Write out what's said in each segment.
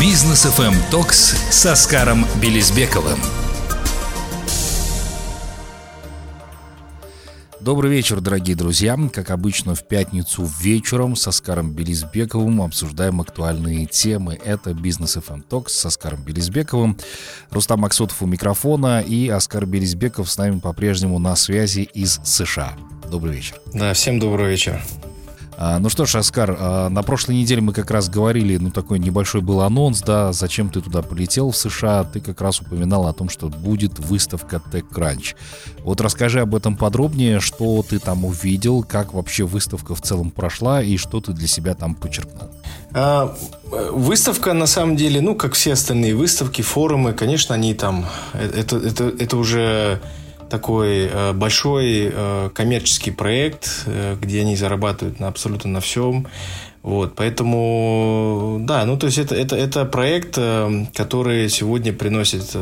Бизнес FM Токс с Оскаром Белизбековым. Добрый вечер, дорогие друзья. Как обычно, в пятницу вечером с Оскаром Белизбековым обсуждаем актуальные темы. Это «Бизнес FM Talks» с Оскаром Белизбековым. Рустам Максутов у микрофона и Оскар Белизбеков с нами по-прежнему на связи из США. Добрый вечер. Да, всем добрый вечер. А, ну что ж, Оскар, а, на прошлой неделе мы как раз говорили, ну такой небольшой был анонс, да, зачем ты туда полетел в США, ты как раз упоминал о том, что будет выставка TechCrunch. Вот расскажи об этом подробнее, что ты там увидел, как вообще выставка в целом прошла и что ты для себя там подчеркнул. А, выставка, на самом деле, ну, как все остальные выставки, форумы, конечно, они там, э, это, это, это уже такой э, большой э, коммерческий проект, э, где они зарабатывают на абсолютно на всем. Вот, поэтому, да, ну, то есть это, это, это проект, который сегодня приносит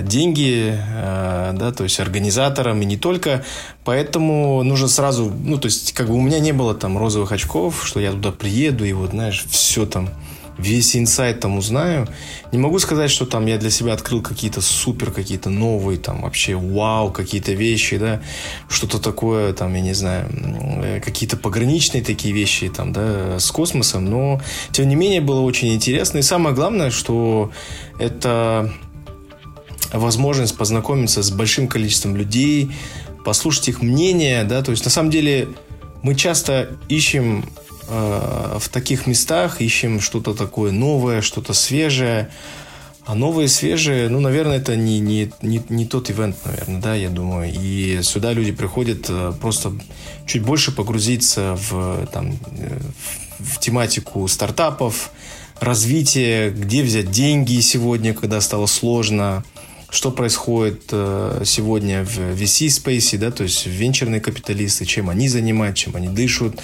деньги, да, то есть организаторам и не только. Поэтому нужно сразу, ну, то есть как бы у меня не было там розовых очков, что я туда приеду и вот, знаешь, все там весь инсайт там узнаю. Не могу сказать, что там я для себя открыл какие-то супер, какие-то новые, там вообще вау, какие-то вещи, да, что-то такое, там, я не знаю, э, какие-то пограничные такие вещи, там, да, с космосом, но, тем не менее, было очень интересно. И самое главное, что это возможность познакомиться с большим количеством людей, послушать их мнение, да, то есть, на самом деле, мы часто Э, в таких местах ищем что-то такое новое, что-то свежее. А новые, свежие, ну, наверное, это не, не, не, не тот ивент, наверное, да, я думаю. И сюда люди приходят э, просто чуть больше погрузиться в, там, э, в тематику стартапов, развитие, где взять деньги сегодня, когда стало сложно, что происходит э, сегодня в VC-спейсе, да, то есть венчурные капиталисты, чем они занимаются, чем они дышат,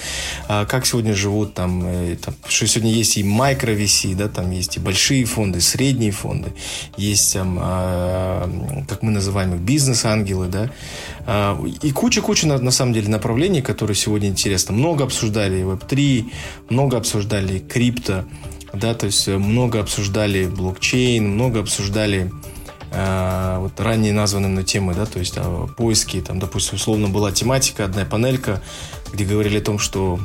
а как сегодня живут там, э, там что сегодня есть и микро-VC, да, там есть и большие фонды, средние фонды, есть там, э, как мы называем их, бизнес-ангелы, да, э, и куча-куча на, самом деле направлений, которые сегодня интересны. Много обсуждали Web3, много обсуждали крипто, да, то есть много обсуждали блокчейн, много обсуждали Э, вот ранее названным на темы, да, то есть а, поиски, там, допустим, условно была тематика, одна панелька, где говорили о том, что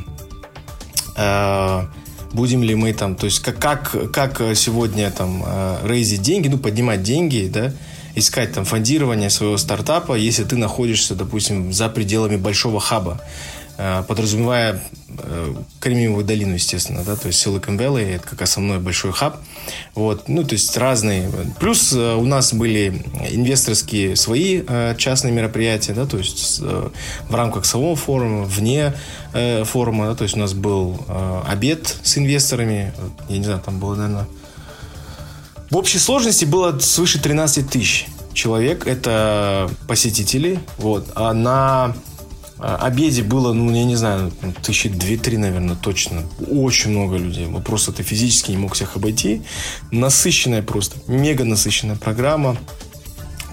э, будем ли мы там, то есть как, как, как сегодня там э, рейзить деньги, ну, поднимать деньги, да, искать там фондирование своего стартапа, если ты находишься, допустим, за пределами большого хаба. Э, подразумевая э, Кремниевую долину, естественно, да, то есть Silicon Valley, это как основной большой хаб, вот, ну, то есть разные. Плюс э, у нас были инвесторские свои частные мероприятия, да, то есть в рамках самого форума, вне форума, да, то есть у нас был обед с инвесторами, я не знаю, там было, наверное, в общей сложности было свыше 13 тысяч человек, это посетители, вот, а на обеде было, ну, я не знаю, тысячи две-три, наверное, точно. Очень много людей. Вот просто ты физически не мог всех обойти. Насыщенная просто, мега насыщенная программа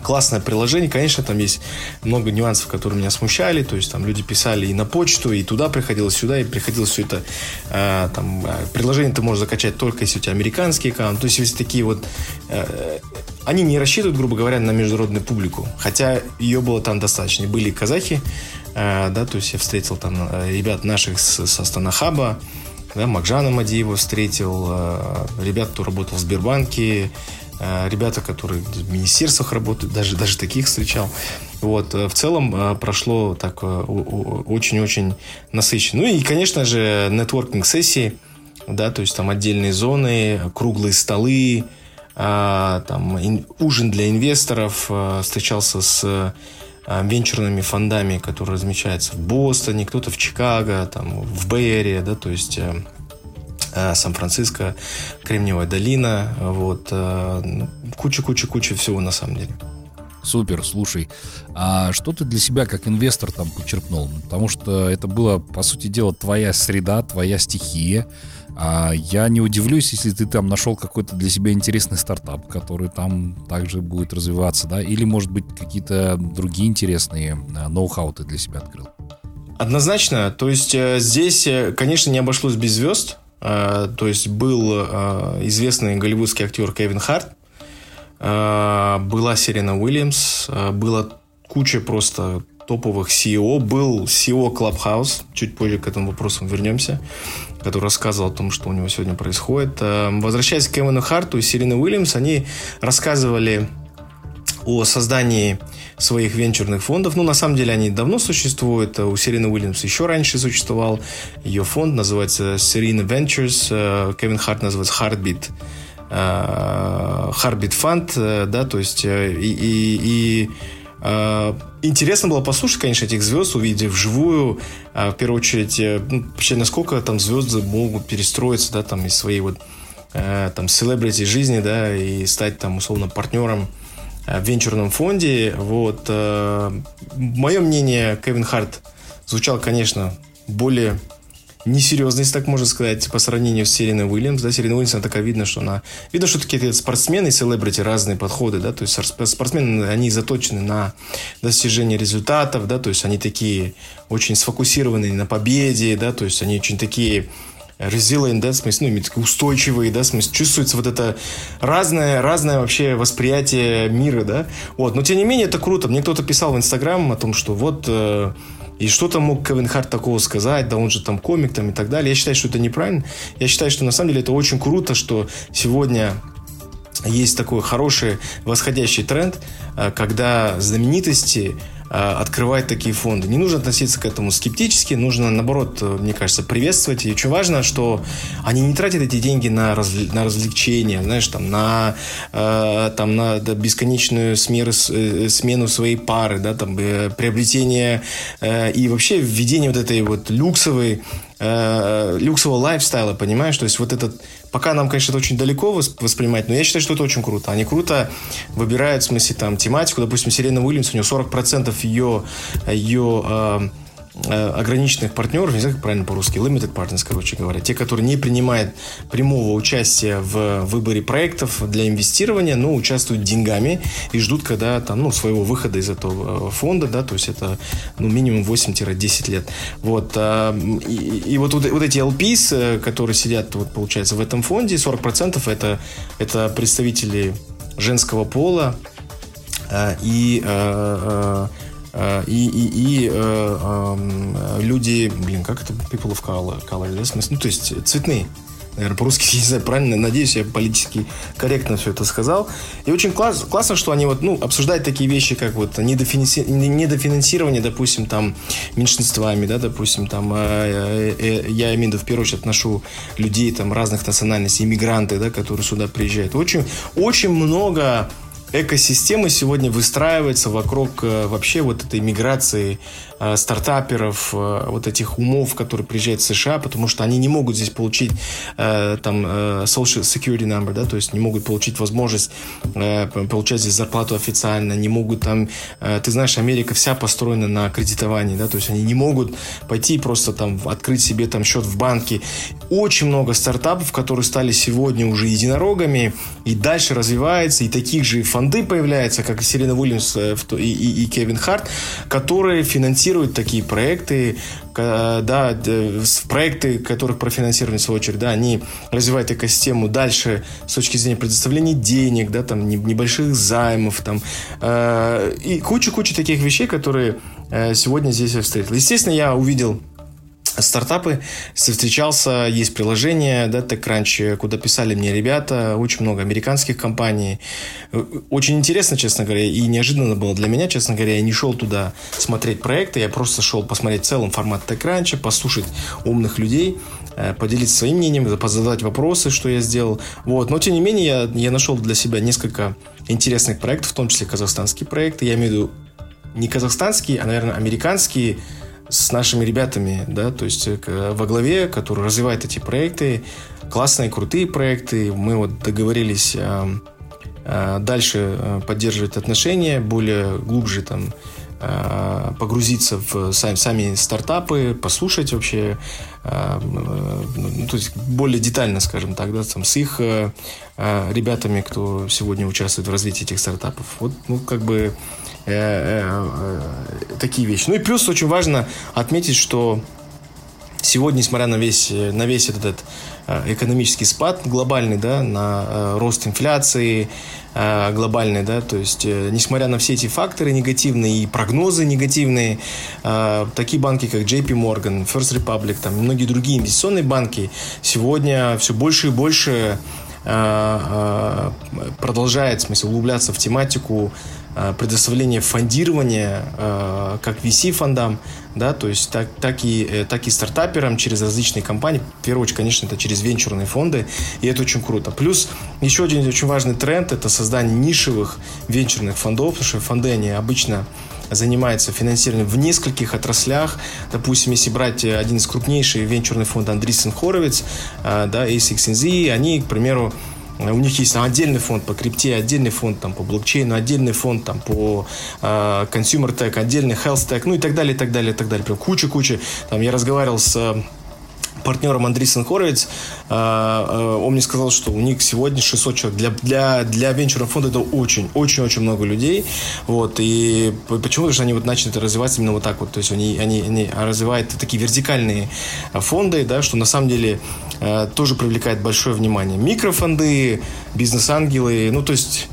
классное приложение. Конечно, там есть много нюансов, которые меня смущали. То есть там люди писали и на почту, и туда приходилось, сюда, и приходилось все это... Э, там, а, приложение ты можешь закачать только если у тебя американский аккаунт. То есть есть такие вот... Э, они не рассчитывают, грубо говоря, на международную публику. Хотя ее было там достаточно. Были казахи, да, то есть я встретил там э, ребят наших с, со Станахаба, да, Макжана Мадиева встретил, э, ребят, кто работал в Сбербанке, Э, ребята, которые в министерствах работают, даже, даже таких встречал. Вот, э, в целом э, прошло так очень-очень насыщенно. Ну и, конечно же, нетворкинг-сессии, да, то есть там отдельные зоны, круглые столы, там ужин для инвесторов, встречался с венчурными фондами, которые размещаются в Бостоне, кто-то в Чикаго, там, в Бэйере, да, то есть Э, Сан-Франциско, Кремниевая долина, вот, куча-куча-куча ну, всего на самом деле. Супер, слушай, а что ты для себя как инвестор там почерпнул? Потому что это было, по сути дела, твоя среда, твоя стихия. А я не удивлюсь, если ты там нашел какой-то для себя интересный стартап, который там также будет развиваться, да? Или, может быть, какие-то другие интересные э, ноу-хау ты для себя открыл? Однозначно. То есть э, здесь, конечно, не обошлось без звезд. То есть был известный голливудский актер Кевин Харт, была Серена Уильямс, была куча просто топовых CEO. Был CEO Clubhouse, чуть позже к этому вопросу вернемся, который рассказывал о том, что у него сегодня происходит. Возвращаясь к Кевину Харту и Серене Уильямс, они рассказывали о создании своих венчурных фондов. Ну, на самом деле, они давно существуют. У Серины Уильямс еще раньше существовал ее фонд, называется Serena Ventures. Э, Кевин Харт называется Heartbeat. Э, Heartbeat Fund, э, да, то есть и, и, и Интересно было послушать, конечно, этих звезд, увидев вживую, в первую очередь, ну, вообще, насколько там звезды могут перестроиться, да, там, из своей вот там, селебрити жизни, да, и стать там, условно, партнером Э, в венчурном фонде. Вот. Э, Мое мнение, Кевин Харт звучал, конечно, более несерьезно, если так можно сказать, по сравнению с Сереной Уильямс. Да, Серена Уильямс, она такая видно, что она... Видно, что такие спортсмены и селебрити разные подходы, да, то есть спортсмены, они заточены на достижение результатов, да, то есть они такие очень сфокусированные на победе, да, то есть они очень такие resilient, да, в смысле, ну, устойчивые, да, в смысле, чувствуется вот это разное, разное вообще восприятие мира, да, вот, но тем не менее это круто, мне кто-то писал в Инстаграм о том, что вот, э, и что там мог Кевин Харт такого сказать, да он же там комик там и так далее, я считаю, что это неправильно, я считаю, что на самом деле это очень круто, что сегодня есть такой хороший восходящий тренд, э, когда знаменитости открывать такие фонды. Не нужно относиться к этому скептически, нужно, наоборот, э, мне кажется, приветствовать. И очень важно, что они не тратят эти деньги на, развл- на развлечения, знаешь, там, на, э, там, на да, бесконечную смену, э, смену своей пары, да, там, э, приобретение э, и вообще введение вот этой вот люксовой э, люксового лайфстайла, понимаешь? То есть вот этот... Пока нам, конечно, это очень далеко воспринимать, но я считаю, что это очень круто. Они круто выбирают, в смысле, там, тематику. Допустим, Сирена Уильямс, у нее 40% ее, ее э, ограниченных партнеров, не знаю, как правильно по-русски, limited partners, короче говоря, те, которые не принимают прямого участия в выборе проектов для инвестирования, но участвуют деньгами и ждут, когда там, ну, своего выхода из этого э, фонда, да, то есть это, ну, минимум 8-10 лет. Вот, э, и, и вот, вот эти LPs, которые сидят, вот, получается, в этом фонде, 40% это, это представители женского пола, и Э, и, и, и э, э, люди, блин, как это people of color, color да, смысл, ну, то есть цветные, наверное, по-русски, не знаю, правильно, надеюсь, я политически корректно все это сказал. И очень класс, классно, что они вот, ну, обсуждают такие вещи, как вот недофинанси... недофинансирование, допустим, там, меньшинствами, да, допустим, там, э, э, я имею в виду, в первую очередь, отношу людей, там, разных национальностей, иммигранты, да, которые сюда приезжают. Очень, очень много экосистема сегодня выстраивается вокруг э, вообще вот этой миграции Э, стартаперов, э, вот этих умов, которые приезжают в США, потому что они не могут здесь получить там social security number, да, то есть не могут получить возможность получать здесь зарплату официально, не могут там, ты знаешь, Америка вся построена на кредитовании, да, то есть они не могут пойти просто там открыть себе там счет в банке. Очень много стартапов, которые стали сегодня уже единорогами и дальше развиваются, и таких же фонды появляются, как и Серена Уильямс и, и, и Кевин Харт, которые финансируют такие проекты, да, проекты, которых профинансированы в свою очередь, да, они развивают экосистему дальше с точки зрения предоставления денег, да, там, небольших займов, там, э, и куча-куча таких вещей, которые э, сегодня здесь я встретил. Естественно, я увидел стартапы, встречался, есть приложение, да, куда писали мне ребята, очень много американских компаний. Очень интересно, честно говоря, и неожиданно было для меня, честно говоря, я не шел туда смотреть проекты, я просто шел посмотреть целом формат TechCrunch, послушать умных людей, э, поделиться своим мнением, позадать вопросы, что я сделал. Вот. Но, тем не менее, я, я нашел для себя несколько интересных проектов, в том числе казахстанские проекты. Я имею в виду не казахстанские, а, наверное, американские с нашими ребятами, да, то есть э, во главе, который развивает эти проекты, классные, крутые проекты. Мы вот договорились э, э, дальше поддерживать отношения, более глубже там погрузиться в сами, сами стартапы, послушать вообще, ну, то есть более детально, скажем так, да, там, с их ребятами, кто сегодня участвует в развитии этих стартапов. Вот, ну, как бы Э, э, э, такие вещи. Ну и плюс очень важно отметить, что Сегодня, несмотря на весь, на весь этот экономический спад глобальный, да, на рост инфляции, Э, глобальной, да, то есть, э, несмотря на все эти факторы негативные и прогнозы негативные, э, такие банки, как JP Morgan, First Republic, там, многие другие инвестиционные банки сегодня все больше и больше продолжает, в смысле, углубляться в тематику предоставления фондирования как VC-фондам, да, то есть так, так, и, так и стартаперам через различные компании. В первую очередь, конечно, это через венчурные фонды, и это очень круто. Плюс еще один очень важный тренд – это создание нишевых венчурных фондов, потому что фонды, они обычно занимается финансированием в нескольких отраслях. Допустим, если брать один из крупнейших венчурных фондов Андрисен Хоровиц, э, да, ASXNZ, они, к примеру, у них есть отдельный фонд по крипте, отдельный фонд там, по блокчейну, отдельный фонд там, по э, consumer tech, отдельный health tech, ну и так далее, и так далее, и так далее. Прям куча-куча. Там я разговаривал с партнером Андрей Хоровиц, э, э, он мне сказал, что у них сегодня 600 человек. Для, для, для венчурного фонда это очень, очень, очень много людей. Вот, и почему? же они вот начали развиваться именно вот так вот. То есть они, они, они развивают такие вертикальные фонды, да, что на самом деле э, тоже привлекает большое внимание. Микрофонды, бизнес-ангелы, ну, то есть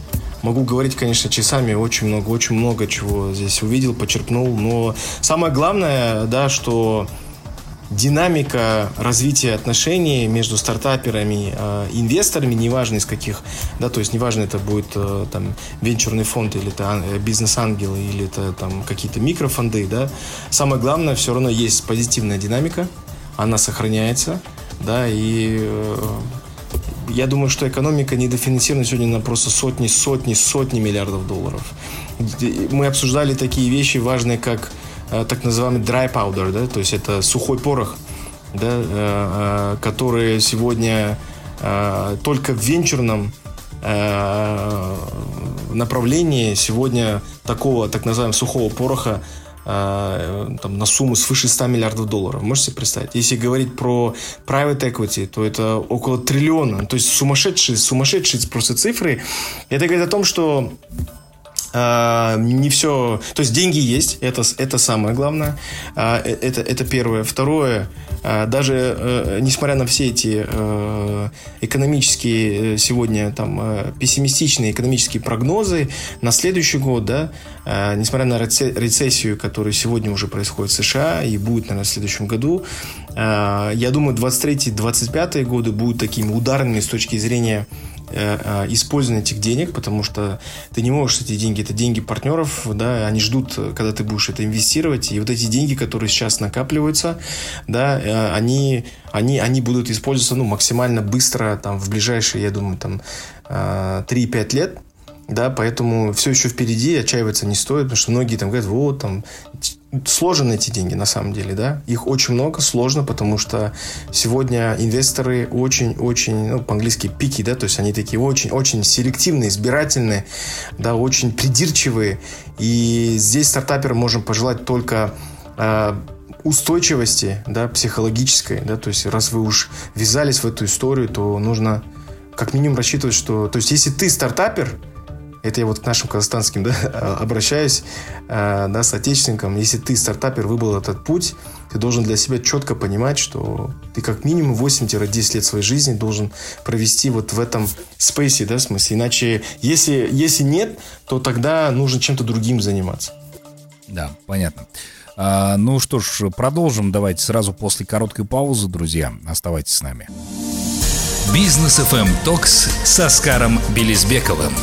могу говорить, конечно, часами, очень много, очень много чего здесь увидел, почерпнул, но самое главное, да, что динамика развития отношений между стартаперами э, инвесторами, неважно из каких, да, то есть неважно это будет э, там венчурный фонд или это э, бизнес-ангелы или это там какие-то микрофонды, да, самое главное все равно есть позитивная динамика, она сохраняется, да, и э, я думаю, что экономика недофинансирована сегодня на просто сотни, сотни, сотни миллиардов долларов. Мы обсуждали такие вещи важные, как Э, так называемый dry powder, да, то есть это сухой порох, да, э, который сегодня только в венчурном направлении сегодня такого так называемого сухого пороха там, на сумму свыше 100 миллиардов долларов. Можете себе представить? Если говорить про private equity, то это около триллиона. То есть сумасшедшие, сумасшедшие просто цифры. Это говорит о том, что а, не все... То есть деньги есть, это, это самое главное. А, э, это, это первое. Второе, а, даже э, несмотря на все эти э, экономические сегодня там пессимистичные экономические прогнозы на следующий год, да, несмотря на рецессию, которая сегодня уже происходит в США и будет, наверное, в следующем году, я думаю, 23-25 годы будут такими ударными с точки зрения Э, э, использование этих денег, потому что ты не можешь эти деньги, это деньги партнеров, да, они ждут, когда ты будешь это инвестировать, и вот эти деньги, которые сейчас накапливаются, да, э, они, они, они будут использоваться, ну, максимально быстро, там, в ближайшие, я думаю, там, 3-5 лет, да, поэтому все еще впереди, отчаиваться не стоит, потому что многие там говорят, вот, там, сложно найти деньги на самом деле, да, их очень много, сложно, потому что сегодня инвесторы очень-очень, ну, по-английски пики, да, то есть они такие очень-очень селективные, избирательные, да, очень придирчивые, и здесь стартаперам можем пожелать только э, устойчивости, да, психологической, да, то есть раз вы уж ввязались в эту историю, то нужно как минимум рассчитывать, что, то есть если ты стартапер, это я вот к нашим казахстанским да, обращаюсь, э, да, с отечественником. Если ты стартапер выбрал этот путь, ты должен для себя четко понимать, что ты как минимум 8-10 лет своей жизни должен провести вот в этом спейсе, да, в смысле. Иначе, если, если нет, то тогда нужно чем-то другим заниматься. Да, понятно. А, ну что ж, продолжим. Давайте сразу после короткой паузы, друзья. Оставайтесь с нами. Бизнес FM Токс с Оскаром Белизбековым.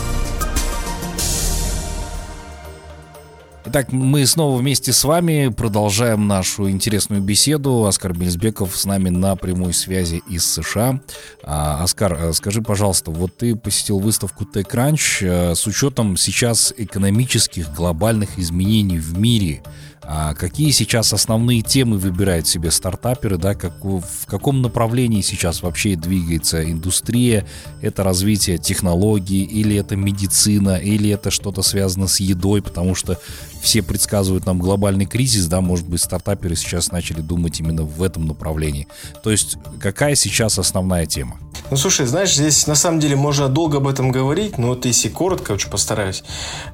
Итак, мы снова вместе с вами продолжаем нашу интересную беседу. Оскар Бельсбеков с нами на прямой связи из США. А, Оскар, э, скажи, пожалуйста, вот ты посетил выставку TechCrunch э, с учетом сейчас экономических глобальных изменений в мире – а какие сейчас основные темы выбирают себе стартаперы, да, как, в каком направлении сейчас вообще двигается индустрия, это развитие технологий, или это медицина, или это что-то связано с едой, потому что все предсказывают нам глобальный кризис, да, может быть, стартаперы сейчас начали думать именно в этом направлении. То есть, какая сейчас основная тема? Ну, слушай, знаешь, здесь на самом деле можно долго об этом говорить, но вот если коротко, очень постараюсь.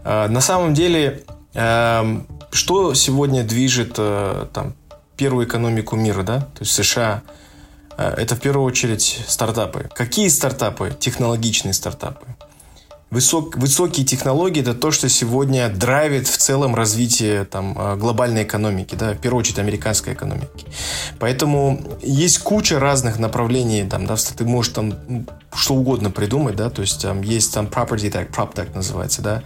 А, на самом деле, эм, что сегодня движет э, там, первую экономику мира, да, то есть США, э, это в первую очередь стартапы. Какие стартапы? Технологичные стартапы. Высок, высокие технологии – это то, что сегодня драйвит в целом развитие там, э, глобальной экономики, да, в первую очередь американской экономики. Поэтому есть куча разных направлений, там, да, ты можешь там ну, что угодно придумать, да, то есть там есть там property tech, prop tech называется, да,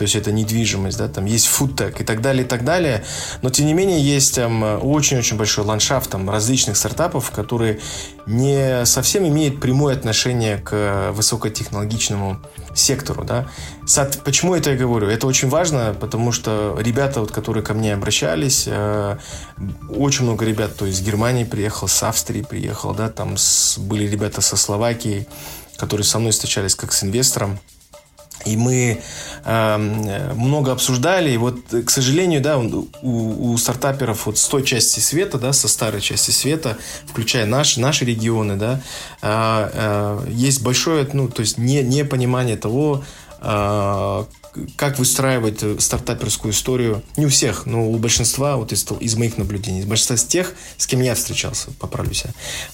то есть это недвижимость, да, там есть tech и так далее, и так далее, но тем не менее есть там очень-очень большой ландшафт там различных стартапов, которые не совсем имеют прямое отношение к высокотехнологичному сектору, да. Почему это я говорю? Это очень важно, потому что ребята, вот, которые ко мне обращались, э, очень много ребят, то есть из Германии приехал, с Австрии приехал, да, там с, были ребята со Словакии, которые со мной встречались как с инвестором. И мы э, много обсуждали, и вот, к сожалению, да, у, у стартаперов вот с той части света, да, со старой части света, включая наши, наши регионы, да, э, э, есть большое, ну, то есть не, непонимание того, э, как выстраивать стартаперскую историю. Не у всех, но у большинства, вот из, из моих наблюдений, из большинства из тех, с кем я встречался, поправлюсь.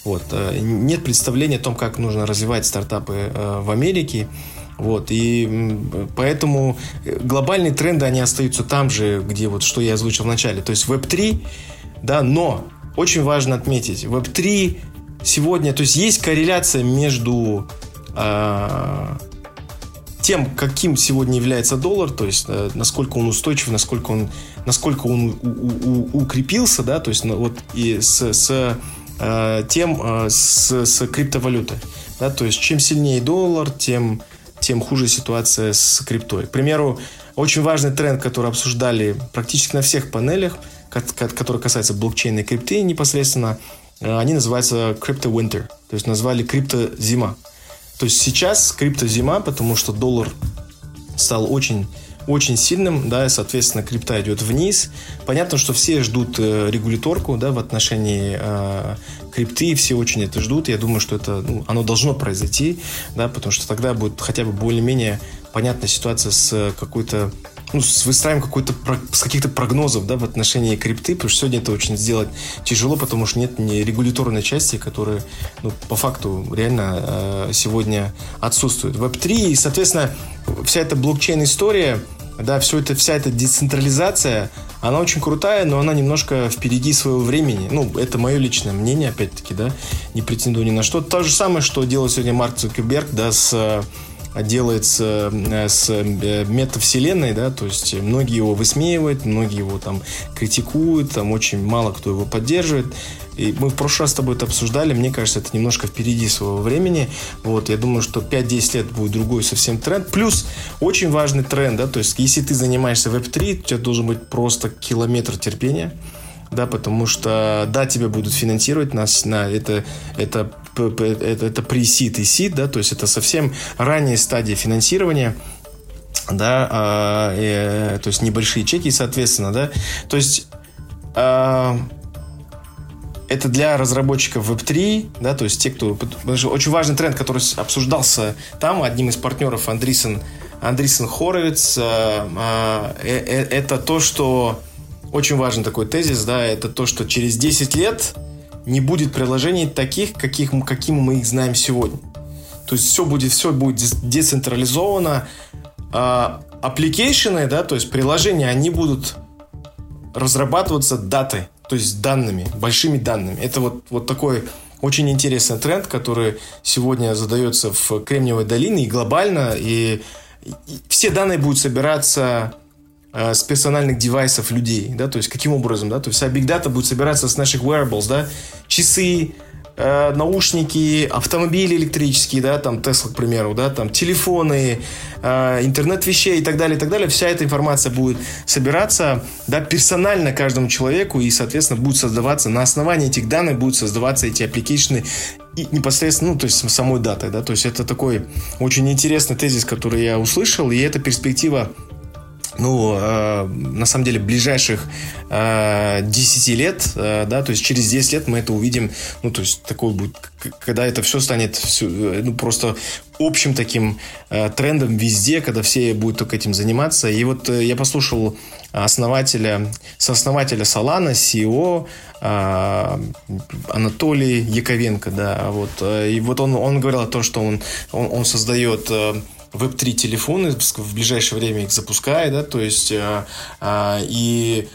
Вот, э, нет представления о том, как нужно развивать стартапы э, в Америке. Вот, и поэтому глобальные тренды, они остаются там же, где вот, что я озвучил в начале. То есть Web3, да, но очень важно отметить, Web3 сегодня, то есть есть корреляция между э, тем, каким сегодня является доллар, то есть э, насколько он устойчив, насколько он, насколько он у, у, у, укрепился, да, то есть ну, вот и с, с э, тем, э, с, с криптовалютой, да, то есть чем сильнее доллар, тем тем хуже ситуация с криптой. К примеру, очень важный тренд, который обсуждали практически на всех панелях, который касается блокчейна и крипты непосредственно, э, они называются Crypto Winter, то есть назвали крипто зима. То есть сейчас крипто зима, потому что доллар стал очень очень сильным, да, и, соответственно, крипта идет вниз. Понятно, что все ждут э, регуляторку, да, в отношении э, крипты, все очень это ждут. Я думаю, что это, ну, оно должно произойти, да, потому что тогда будет хотя бы более-менее понятная ситуация с какой-то ну, с выстраиваем какой-то с каких-то прогнозов да, в отношении крипты, потому что сегодня это очень сделать тяжело, потому что нет ни регуляторной части, которая ну, по факту реально э, сегодня отсутствует. Web3 и, соответственно, вся эта блокчейн-история, да, все это, вся эта децентрализация, она очень крутая, но она немножко впереди своего времени. Ну, это мое личное мнение, опять-таки, да, не претендую ни на что. То же самое, что делает сегодня Марк Цукерберг, да, с делается э, с э, метавселенной, да, то есть многие его высмеивают, многие его там критикуют, там очень мало кто его поддерживает. И мы в прошлый раз с тобой это обсуждали, мне кажется, это немножко впереди своего времени. Вот, я думаю, что 5-10 лет будет другой совсем тренд. Плюс очень важный тренд, да, то есть если ты занимаешься Web3, у тебя должен быть просто километр терпения да, потому что, да, тебя будут финансировать, нас на это, это, это, это pre-seed и seed, да, то есть это совсем ранняя стадия финансирования, да, а, э, то есть небольшие чеки, соответственно, да, то есть а, это для разработчиков Web3, да, то есть те, кто... Очень важный тренд, который обсуждался там, одним из партнеров Andreessen, Andreessen Horowitz, а, э, э, это то, что очень важный такой тезис, да, это то, что через 10 лет не будет приложений таких, каких, каким мы их знаем сегодня. То есть все будет, все будет децентрализовано. А, application ы, да, то есть приложения, они будут разрабатываться датой, то есть данными, большими данными. Это вот, вот такой очень интересный тренд, который сегодня задается в Кремниевой долине и глобально, и, и все данные будут собираться Э, с персональных девайсов людей, да, то есть каким образом, да, то есть вся Data будет собираться с наших wearables, да, часы, э, наушники, автомобили электрические, да, там Tesla, к примеру, да, там телефоны, э, интернет вещей и так далее, и так далее. Вся эта информация будет собираться, да, персонально каждому человеку и, соответственно, будет создаваться, на основании этих данных будут создаваться эти application ы и непосредственно, ну, то есть самой датой, да, то есть это такой очень интересный тезис, который я услышал, и эта перспектива ну, э, на самом деле, ближайших э, 10 лет, э, да, то есть через 10 лет мы это увидим, ну, то есть такой будет, когда это все станет все, э, ну, просто общим таким э, трендом везде, когда все будут только этим заниматься. И вот э, я послушал основателя, сооснователя Solana, CEO э, Анатолий Яковенко, да, вот, э, и вот он, он говорил о том, что он, он, он создает э, Web3 телефоны, в ближайшее время их запускает, да, то есть а, а, и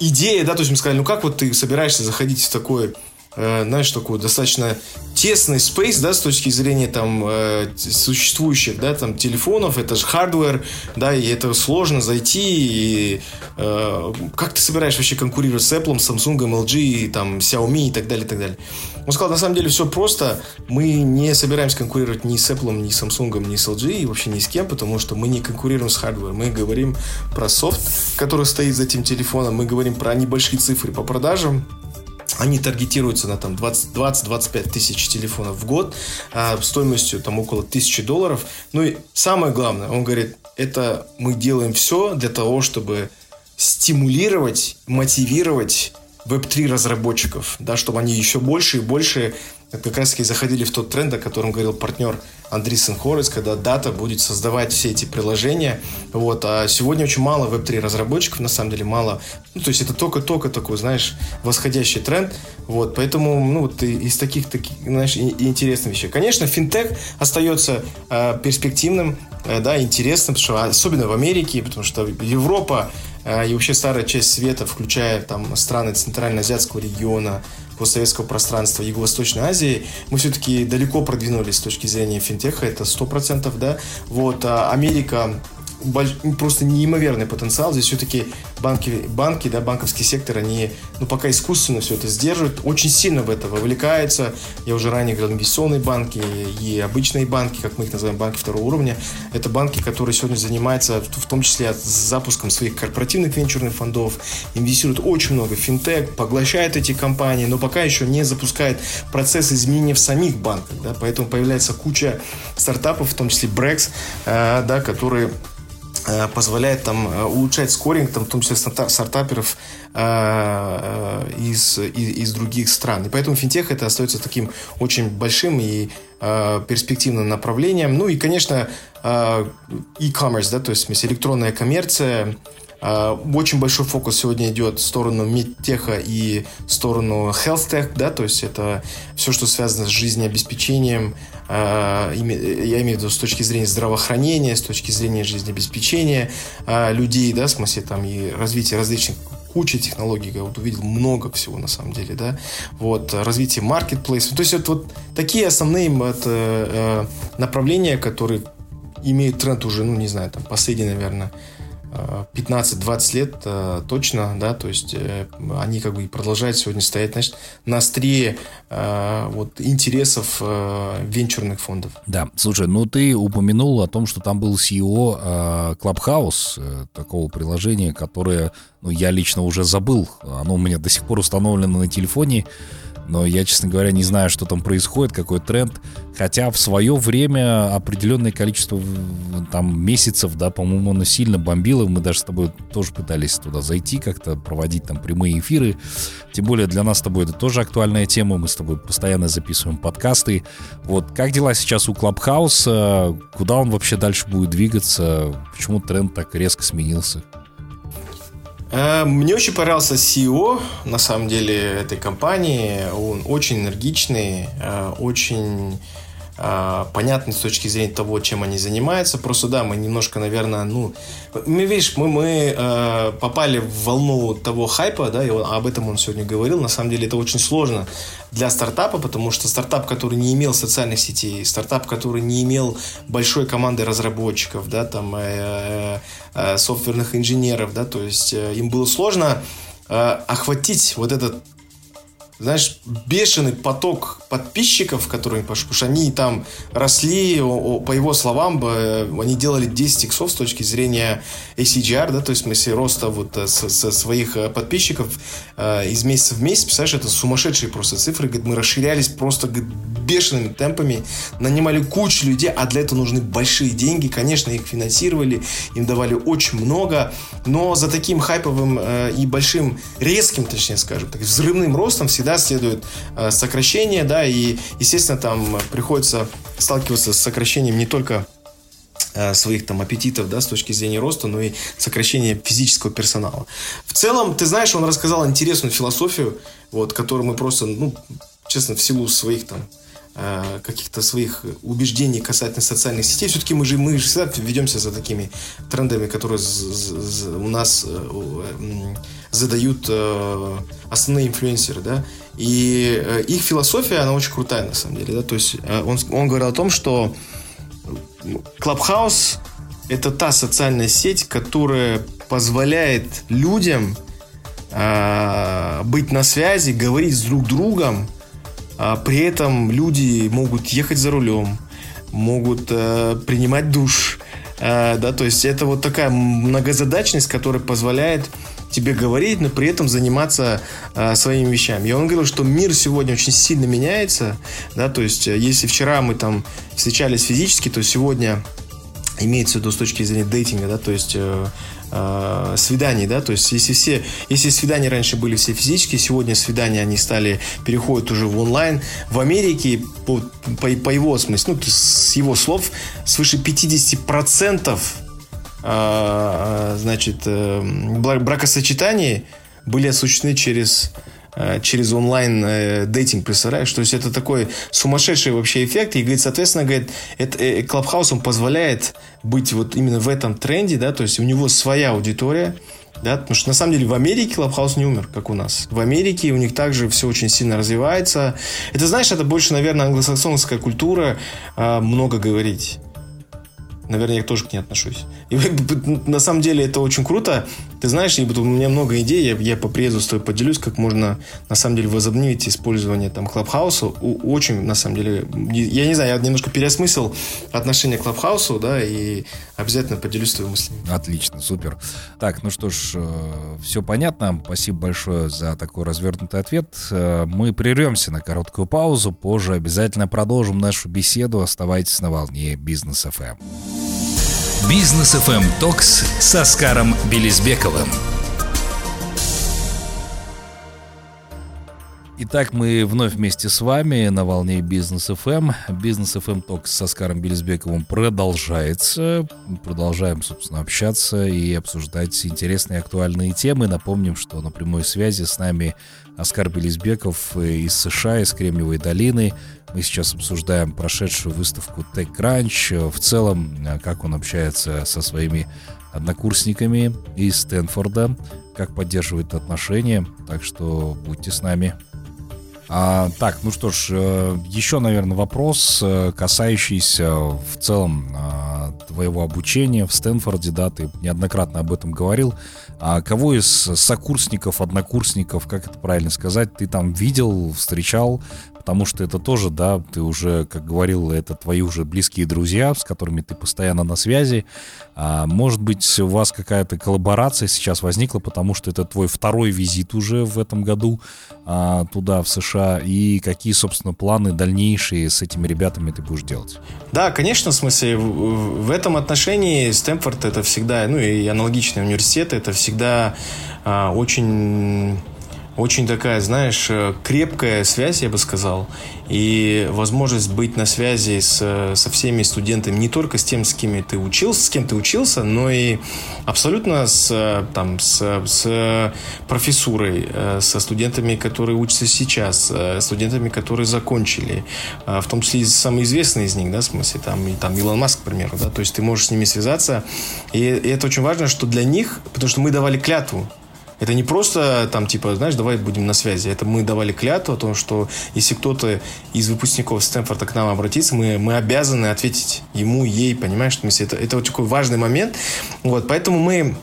идея, да, то есть мы сказали, ну как вот ты собираешься заходить в такой Э, знаешь, такой достаточно тесный space, да, с точки зрения там э, существующих, да, там телефонов, это же hardware, да, и это сложно зайти, и э, как ты собираешь вообще конкурировать с Apple, Samsung, LG, там, Xiaomi и так далее, и так далее. Он сказал, на самом деле все просто, мы не собираемся конкурировать ни с Apple, ни с Samsung, ни с LG, и вообще ни с кем, потому что мы не конкурируем с hardware ом, мы говорим про софт, который стоит за этим телефоном, мы говорим про небольшие цифры по продажам, они таргетируются на там 20-25 тысяч телефонов в год а, стоимостью там около тысячи долларов. Ну и самое главное, он говорит, это мы делаем все для того, чтобы стимулировать, мотивировать Web3 разработчиков, да, чтобы они еще больше и больше как раз таки заходили в тот тренд, о котором говорил партнер Андрей Хорес, когда дата будет создавать все эти приложения. Вот. А сегодня очень мало Web3 разработчиков, на самом деле мало. Ну, то есть это только-только такой, знаешь, восходящий тренд. Вот. Поэтому, ну, вот из таких, таких знаешь, и, и интересных вещей. Конечно, финтех остается э, перспективным, э, да, интересным, потому что особенно в Америке, потому что Европа э, и вообще старая часть света, включая там страны Центральноазиатского региона, постсоветского пространства Юго-Восточной Азии, мы все-таки далеко продвинулись с точки зрения финтеха, это 100%, да. Вот, а Америка просто неимоверный потенциал. Здесь все-таки банки, банки, да, банковский сектор, они, ну, пока искусственно все это сдерживают, очень сильно в это вовлекаются. Я уже ранее говорил, инвестиционные банки и обычные банки, как мы их называем, банки второго уровня. Это банки, которые сегодня занимаются в том числе запуском своих корпоративных венчурных фондов, инвестируют очень много в финтех, поглощают эти компании, но пока еще не запускает процесс изменения в самих банках. Да, поэтому появляется куча стартапов, в том числе Brex, э, да, которые позволяет там э, улучшать скоринг, там, в том числе стартаперов э, из, из, других стран. И поэтому финтех это остается таким очень большим и э, перспективным направлением. Ну и, конечно, э, e-commerce, да, то есть электронная коммерция, очень большой фокус сегодня идет в сторону медтеха и в сторону health tech, да, то есть это все, что связано с жизнеобеспечением, я имею в виду с точки зрения здравоохранения, с точки зрения жизнеобеспечения людей, да, в смысле там и развития различных куча технологий, я вот увидел много всего на самом деле, да, вот, развитие маркетплейса, то есть это вот такие основные это, э, направления, которые имеют тренд уже, ну, не знаю, там, последние, наверное, 15-20 лет э, точно, да, то есть э, они как бы и продолжают сегодня стоять, значит, на острие э, вот интересов венчурных фондов. Да, слушай, ну ты упомянул о том, что там был CEO Clubhouse, такого приложения, которое, ну, я лично уже забыл, оно у меня до сих пор установлено на телефоне, но я, честно говоря, не знаю, что там происходит, какой тренд. Хотя в свое время определенное количество там месяцев, да, по-моему, оно сильно бомбило. Мы даже с тобой тоже пытались туда зайти, как-то проводить там прямые эфиры. Тем более для нас с тобой это тоже актуальная тема. Мы с тобой постоянно записываем подкасты. Вот как дела сейчас у Клабхауса? Куда он вообще дальше будет двигаться? Почему тренд так резко сменился? Э, мне очень понравился CEO, на самом деле, этой компании. Он очень энергичный, э, очень понятны с точки зрения того, чем они занимаются. Просто да, мы немножко, наверное, ну, мы, видишь, мы, мы э, попали в волну того хайпа, да, и он, об этом он сегодня говорил. На самом деле это очень сложно для стартапа, потому что стартап, который не имел социальных сетей, стартап, который не имел большой команды разработчиков, да, там, э, э, софтверных инженеров, да, то есть э, им было сложно э, охватить вот этот знаешь, бешеный поток подписчиков, которые, потому что они там росли, по его словам, они делали 10 иксов с точки зрения ACGR, да, то есть в смысле роста вот э, со, своих э, подписчиков э, из месяца в месяц, представляешь, это сумасшедшие просто цифры, говорит, мы расширялись просто говорит, бешеными темпами, нанимали кучу людей, а для этого нужны большие деньги, конечно, их финансировали, им давали очень много, но за таким хайповым э, и большим, резким, точнее скажем, так, взрывным ростом всегда следует э, сокращение, да, и, естественно, там приходится сталкиваться с сокращением не только э, своих там аппетитов, да, с точки зрения роста, но и сокращения физического персонала. В целом, ты знаешь, он рассказал интересную философию, вот, которую мы просто, ну, честно, в силу своих там Э, каких-то своих убеждений касательно социальных сетей. Все-таки мы же, мы же всегда ведемся за такими трендами, которые у нас э, задают э, основные инфлюенсеры, да. И их философия, она очень крутая, на самом деле, да. То есть он, он говорил о том, что Clubhouse – это та социальная сеть, которая позволяет людям быть на связи, говорить с друг другом, а при этом люди могут ехать за рулем, могут э, принимать душ. Э, да, то есть это вот такая многозадачность, которая позволяет тебе говорить, но при этом заниматься э, своими вещами. И он говорил, что мир сегодня очень сильно меняется, да, то есть э, если вчера мы там встречались физически, то сегодня имеется в виду с точки зрения дейтинга, да, то есть э, э, свиданий, да, то есть если все, если свидания раньше были все физические, сегодня свидания они стали, переходят уже в онлайн. В Америке, по, по, по его смыслу, ну, с его слов, свыше 50% э, э, значит, э, бракосочетаний были осуществлены через Э, через онлайн э, дейтинг, представляешь? То есть это такой сумасшедший вообще эффект. И, говорит, соответственно, говорит, это, Clubhouse он позволяет быть вот именно в этом тренде, да, то есть у него своя аудитория, да, потому что на самом деле в Америке Clubhouse не умер, как у нас. В Америке у них также все очень сильно развивается. Это, знаешь, это больше, наверное, англосаксонская культура много говорить. Наверное, я тоже к ней отношусь. И на самом деле это очень круто. Ты знаешь, у меня много идей, я, я по приезду с тобой поделюсь, как можно на самом деле возобновить использование там Клабхауса. Очень, на самом деле, я не знаю, я немножко переосмыслил отношение к Клабхаусу, да, и обязательно поделюсь твоими мыслями. Отлично, супер. Так, ну что ж, э, все понятно. Спасибо большое за такой развернутый ответ. Э, мы прервемся на короткую паузу, позже обязательно продолжим нашу беседу. Оставайтесь на волне Бизнес ФМ. Бизнес FM Talks с Оскаром Белизбековым. Итак, мы вновь вместе с вами на волне Бизнес FM. Бизнес FM Talks с Оскаром Белизбековым продолжается. Продолжаем, собственно, общаться и обсуждать интересные актуальные темы. Напомним, что на прямой связи с нами Оскар Белизбеков из США, из Кремниевой долины. Мы сейчас обсуждаем прошедшую выставку TechCrunch. В целом, как он общается со своими однокурсниками из Стэнфорда, как поддерживает отношения. Так что будьте с нами. А, так, ну что ж, э, еще, наверное, вопрос, э, касающийся в целом а, твоего обучения в Стэнфорде, да, ты неоднократно об этом говорил. А кого из сокурсников, однокурсников, как это правильно сказать, ты там видел, встречал, потому что это тоже, да, ты уже, как говорил, это твои уже близкие друзья, с которыми ты постоянно на связи. А, может быть, у вас какая-то коллаборация сейчас возникла, потому что это твой второй визит уже в этом году а, туда, в США, и какие, собственно, планы дальнейшие с этими ребятами ты будешь делать? Да, конечно, в смысле, в, этом отношении Стэнфорд это всегда, ну и аналогичные университеты, это всегда а, очень очень такая, знаешь, э, крепкая связь, я бы сказал, и возможность быть на связи с, со всеми студентами, не только с тем, с кем ты учился, с кем ты учился, но и абсолютно с, там, с, с профессурой, э, со студентами, которые учатся сейчас, э, студентами, которые закончили, в том числе и самые известные из них, да, в смысле, там, и, там Илон Маск, к примеру, да, то есть ты можешь с ними связаться, и, и это очень важно, что для них, потому что мы давали клятву, это не просто там, типа, знаешь, давай будем на связи. Это мы давали клятву о том, что если кто-то из выпускников Стэнфорда к нам обратится, мы, мы обязаны ответить ему, ей, понимаешь? Это, это вот такой важный момент. Вот, поэтому мы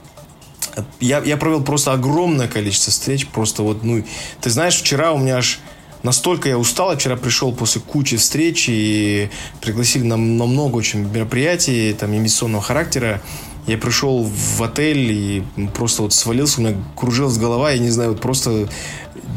я, я провел просто огромное количество встреч. Просто вот, ну, ты знаешь, вчера у меня аж настолько я устал, я вчера пришел после кучи встреч и пригласили на, на много очень мероприятий там инвестиционного характера. Я пришел в отель и просто вот свалился, у меня кружилась голова, я не знаю, вот просто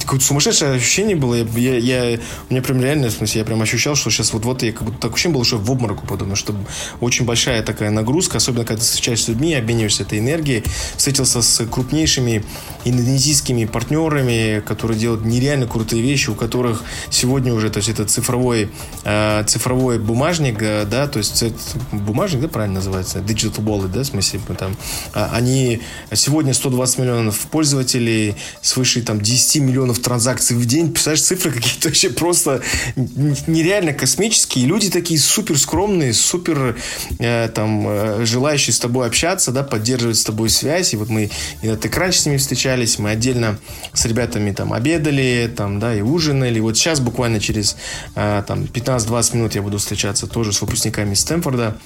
какое-то сумасшедшее ощущение было. Я, я, у меня прям реально, в смысле, я прям ощущал, что сейчас вот-вот я как будто так ощущение было, что в обморок упаду, потому что очень большая такая нагрузка, особенно когда ты встречаешься с людьми, обмениваешься этой энергией. Встретился с крупнейшими индонезийскими партнерами, которые делают нереально крутые вещи, у которых сегодня уже, то есть это цифровой, э, цифровой бумажник, э, да, то есть это бумажник, да, правильно называется, digital wallet, да, в смысле, там, а, они сегодня 120 миллионов пользователей, свыше там 10 миллионов транзакций в день. Представляешь, цифры какие-то вообще просто нереально космические. люди такие супер скромные, супер э, там э, желающие с тобой общаться, да, поддерживать с тобой связь. И вот мы и на раньше с ними встречались, мы отдельно с ребятами там обедали, там, да, и ужинали. Вот сейчас буквально через э, там 15-20 минут я буду встречаться тоже с выпускниками Стэнфорда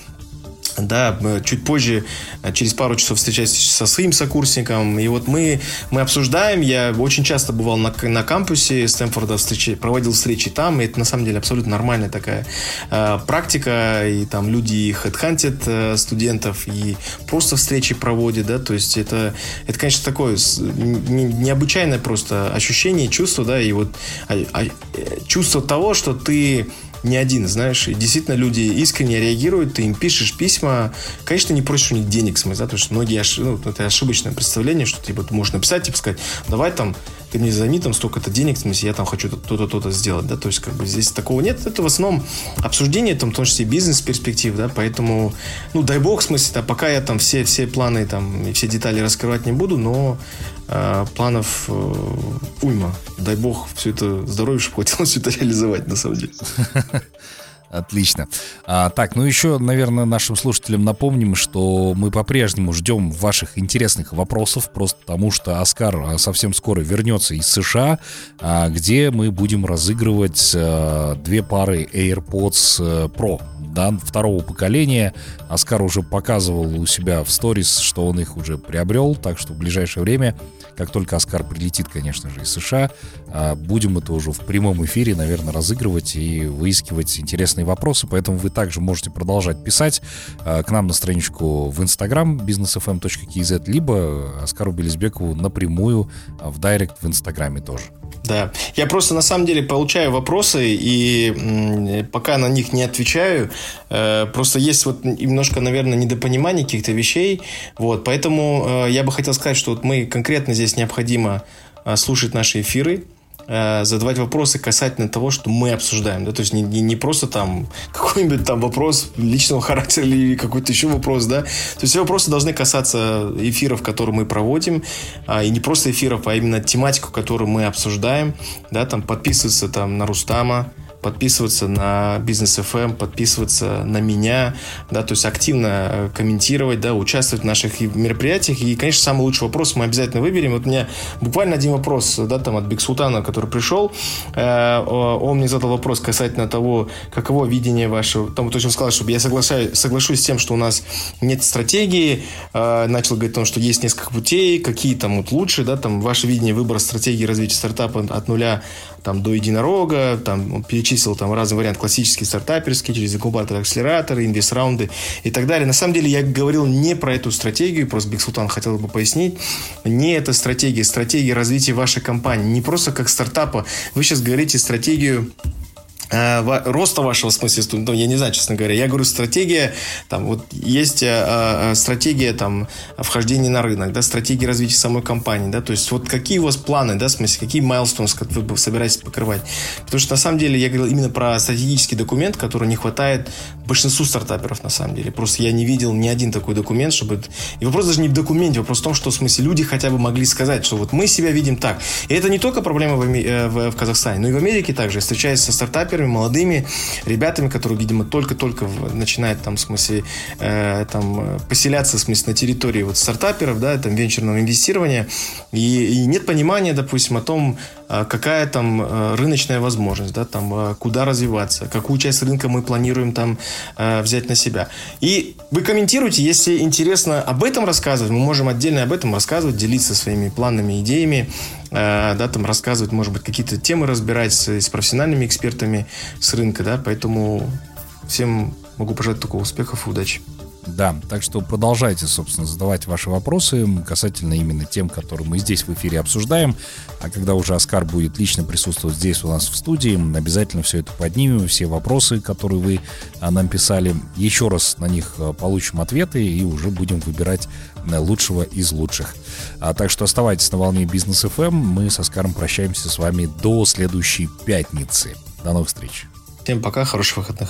да, чуть позже, э, через пару часов встречаюсь со своим сокурсником, и вот мы, мы обсуждаем, я очень часто бывал на, на кампусе Стэнфорда, встречи, проводил встречи там, и это на самом деле абсолютно нормальная такая э, практика, и там люди хедхантят э, студентов, и просто встречи проводят, да, то есть это, это конечно, такое не, необычайное просто ощущение, чувство, да, и вот а, а, э, чувство того, что ты не один, знаешь. И действительно люди искренне реагируют, ты им пишешь письма. Конечно, не просишь у них денег, смысл, да, потому что многие, ну, это ошибочное представление, что типа, ты можешь написать, типа сказать, давай там, ты мне займи там столько-то денег, в смысле, я там хочу то-то, то-то сделать, да, то есть как бы здесь такого нет. Это в основном обсуждение, там, в том числе бизнес-перспектив, да, поэтому, ну, дай бог, в смысле, да, пока я там все, все планы там и все детали раскрывать не буду, но планов э, уйма. Дай бог все это здоровье, чтобы хватило все это реализовать, на самом деле. Отлично. А, так, ну еще, наверное, нашим слушателям напомним, что мы по-прежнему ждем ваших интересных вопросов, просто потому что Оскар совсем скоро вернется из США, а, где мы будем разыгрывать а, две пары AirPods э, Pro да, второго поколения. Оскар уже показывал у себя в сторис, что он их уже приобрел, так что в ближайшее время, как только Оскар прилетит, конечно же, из США, а, будем это уже в прямом эфире, наверное, разыгрывать и выискивать интересные вопросы, поэтому вы также можете продолжать писать а, к нам на страничку в Инстаграм businessfm.kz, либо Оскару Белизбекову напрямую в директ в Инстаграме тоже. Да, я просто на самом деле получаю вопросы и пока на них не отвечаю, э, просто есть вот немножко, наверное, недопонимание каких-то вещей, вот, поэтому э, я бы хотел сказать, что вот мы конкретно здесь необходимо э, слушать наши эфиры, э, задавать вопросы касательно того, что мы обсуждаем. Да? То есть не, не, не просто там какой-нибудь там вопрос личного характера или какой-то еще вопрос, да. То есть все вопросы должны касаться эфиров, которые мы проводим, а, и не просто эфиров, а именно тематику, которую мы обсуждаем, да, там подписываться там на Рустама, подписываться на Бизнес FM, эм, подписываться на меня, да, то есть активно э, комментировать, да, участвовать в наших мероприятиях. И, конечно, самый лучший вопрос мы обязательно выберем. Вот у меня буквально один вопрос, да, там от Бигсултана, который пришел, э, он мне задал вопрос касательно того, каково видение вашего, там, то он сказал, чтобы я соглашаюсь, соглашусь с тем, что у нас нет стратегии, э, начал говорить о том, что есть несколько путей, какие там вот лучше, да, там, ваше видение выбора стратегии развития стартапа от нуля там, до единорога, там, перечислил там разный вариант, классический стартаперский, через инкубатор, акселераторы, инвест-раунды и так далее. На самом деле я говорил не про эту стратегию, просто Биг Султан хотел бы пояснить. Не эта стратегия, стратегия развития вашей компании. Не просто как стартапа. Вы сейчас говорите стратегию роста вашего, в смысле, ну, я не знаю, честно говоря. Я говорю, стратегия, там, вот есть а, стратегия, там, вхождения на рынок, да, стратегия развития самой компании, да, то есть вот какие у вас планы, да, в смысле, какие milestones вы собираетесь покрывать. Потому что, на самом деле, я говорил именно про стратегический документ, который не хватает большинству стартаперов, на самом деле. Просто я не видел ни один такой документ, чтобы... И вопрос даже не в документе, вопрос в том, что, в смысле, люди хотя бы могли сказать, что вот мы себя видим так. И это не только проблема в, в, в Казахстане, но и в Америке также. Я встречаюсь со стартаперами, стартаперами, молодыми ребятами, которые, видимо, только-только начинают там, в смысле, э, там, поселяться, в смысле, на территории вот стартаперов, да, там, венчурного инвестирования, и, и нет понимания, допустим, о том, а, какая там э, рыночная возможность, да, там, э, куда развиваться, какую часть рынка мы планируем там э, взять на себя. И вы комментируйте, если интересно об этом рассказывать, мы можем отдельно об этом рассказывать, делиться своими планами, идеями. Э, да, там рассказывать, может быть, какие-то темы разбирать с, с профессиональными экспертами с рынка, да, поэтому всем могу пожелать только успехов и удачи. Да, так что продолжайте, собственно, задавать ваши вопросы касательно именно тем, которые мы здесь в эфире обсуждаем. А когда уже Оскар будет лично присутствовать здесь у нас в студии, обязательно все это поднимем, все вопросы, которые вы а, нам писали. Еще раз на них а, получим ответы и уже будем выбирать а, лучшего из лучших. А, так что оставайтесь на волне Бизнес FM. Мы с Оскаром прощаемся с вами до следующей пятницы. До новых встреч. Всем пока, хороших выходных.